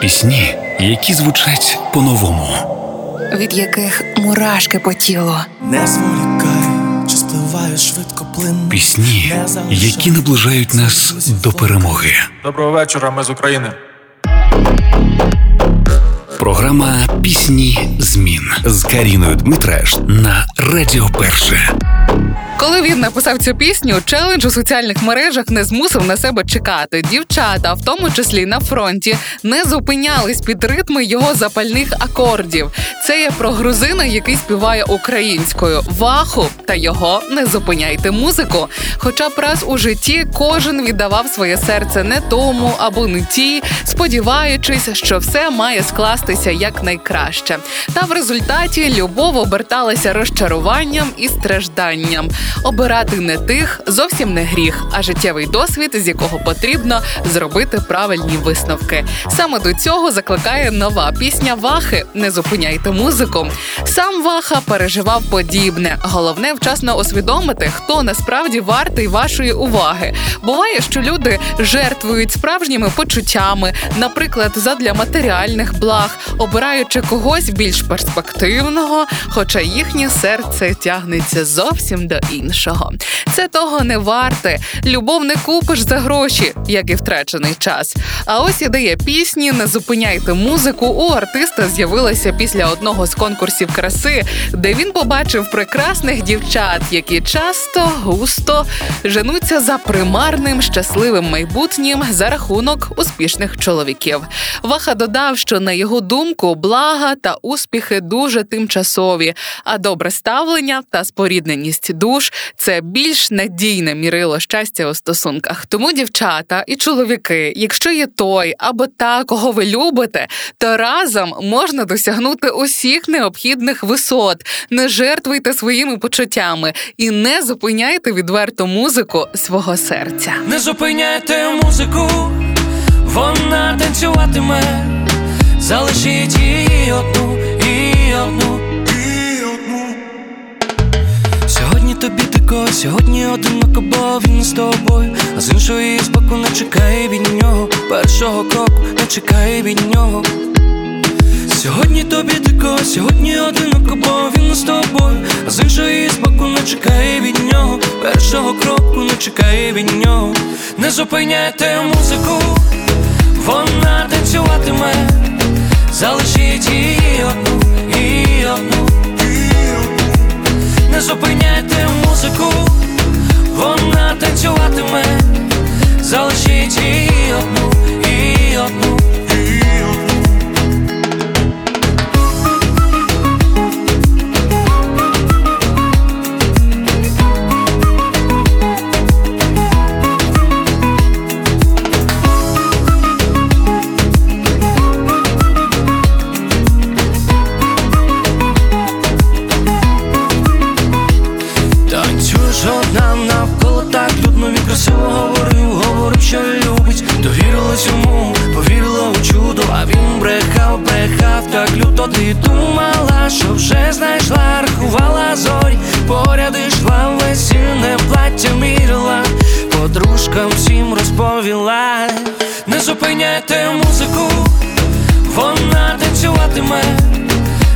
Пісні, які звучать по-новому, від яких мурашки по тілу. Не зволікай, чи спливає швидко плин. Пісні, які наближають нас до перемоги. Доброго вечора, ми з України. Програма Пісні змін з Каріною Дмитраш на Радіо Перше. Коли він написав цю пісню, челендж у соціальних мережах не змусив на себе чекати. Дівчата, в тому числі на фронті, не зупинялись під ритми його запальних акордів. Це є про грузина, який співає українською ваху та його не зупиняйте музику. Хоча б раз у житті кожен віддавав своє серце не тому або не тій, сподіваючись, що все має скластися якнайкраще. Та в результаті любов оберталася розчаруванням і стражданням. Обирати не тих зовсім не гріх, а життєвий досвід, з якого потрібно зробити правильні висновки. Саме до цього закликає нова пісня Вахи Не зупиняйте музику. Сам Ваха переживав подібне. Головне вчасно усвідомити, хто насправді вартий вашої уваги. Буває, що люди жертвують справжніми почуттями, наприклад, задля матеріальних благ, обираючи когось більш перспективного, хоча їхнє серце тягнеться зовсім до іншого. Це того не варте. Любов не купиш за гроші, як і втрачений час. А ось ідея пісні Не зупиняйте музику. У артиста з'явилася після одного з конкурсів краси, де він побачив прекрасних дівчат, які часто густо женуться за примарним щасливим майбутнім за рахунок успішних чоловіків. Ваха додав, що на його думку блага та успіхи дуже тимчасові, а добре ставлення та спорідненість душ це більш надійне мірило щастя у стосунках. Тому дівчата і чоловіки, якщо є той або та, кого ви любите, то разом можна досягнути усіх необхідних висот. Не жертвуйте своїми почуттями і не зупиняйте відверту музику свого серця. Не зупиняйте музику, вона танцюватиме, залишіть її одну і одну. Тобі дико, сьогодні одиноко, бо він з тобою, а з іншої з не чекай від нього, першого кроку не чекай від нього. Сьогодні тобі дико, сьогодні одиноко, бо він з тобою, а з іншої з боку не чекай від нього, першого кроку не чекай від нього, не зупиняйте музику, вона танцюватиме, залишіть її Не зупиняйте музику, вона він говорив, говорив, що любить, довірилась йому, повірила у чудо, а він брехав, брехав, так люто ти думала, що вже знайшла, рахувала зорі, поряд ішла весільне плаття мірила, подружкам всім розповіла, не зупиняйте музику, вона танцюватиме,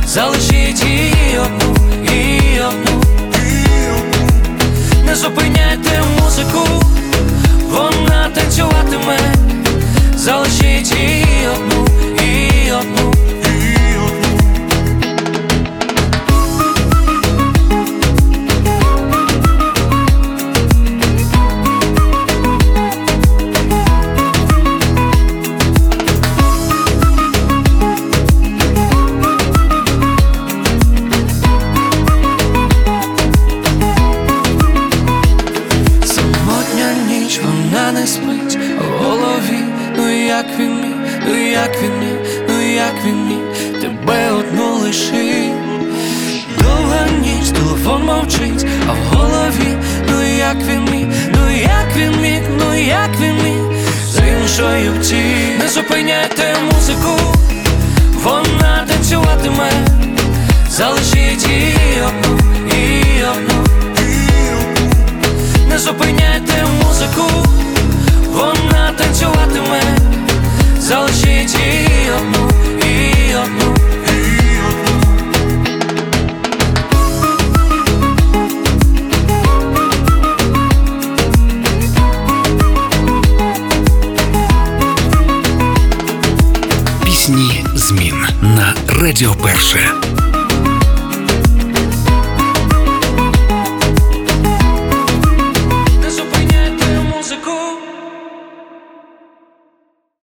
залишіть її одну і одну. Не зупиняйте музику, вона танцюватиме, залишіть як він міг, ну як він міг, ну як він міг тебе одну лишить Довга ніч, телефон мовчить, а в голові, ну як він міг, ну як він міг, ну як він міг з іншою пті Не зупиняйте Радіо Перше.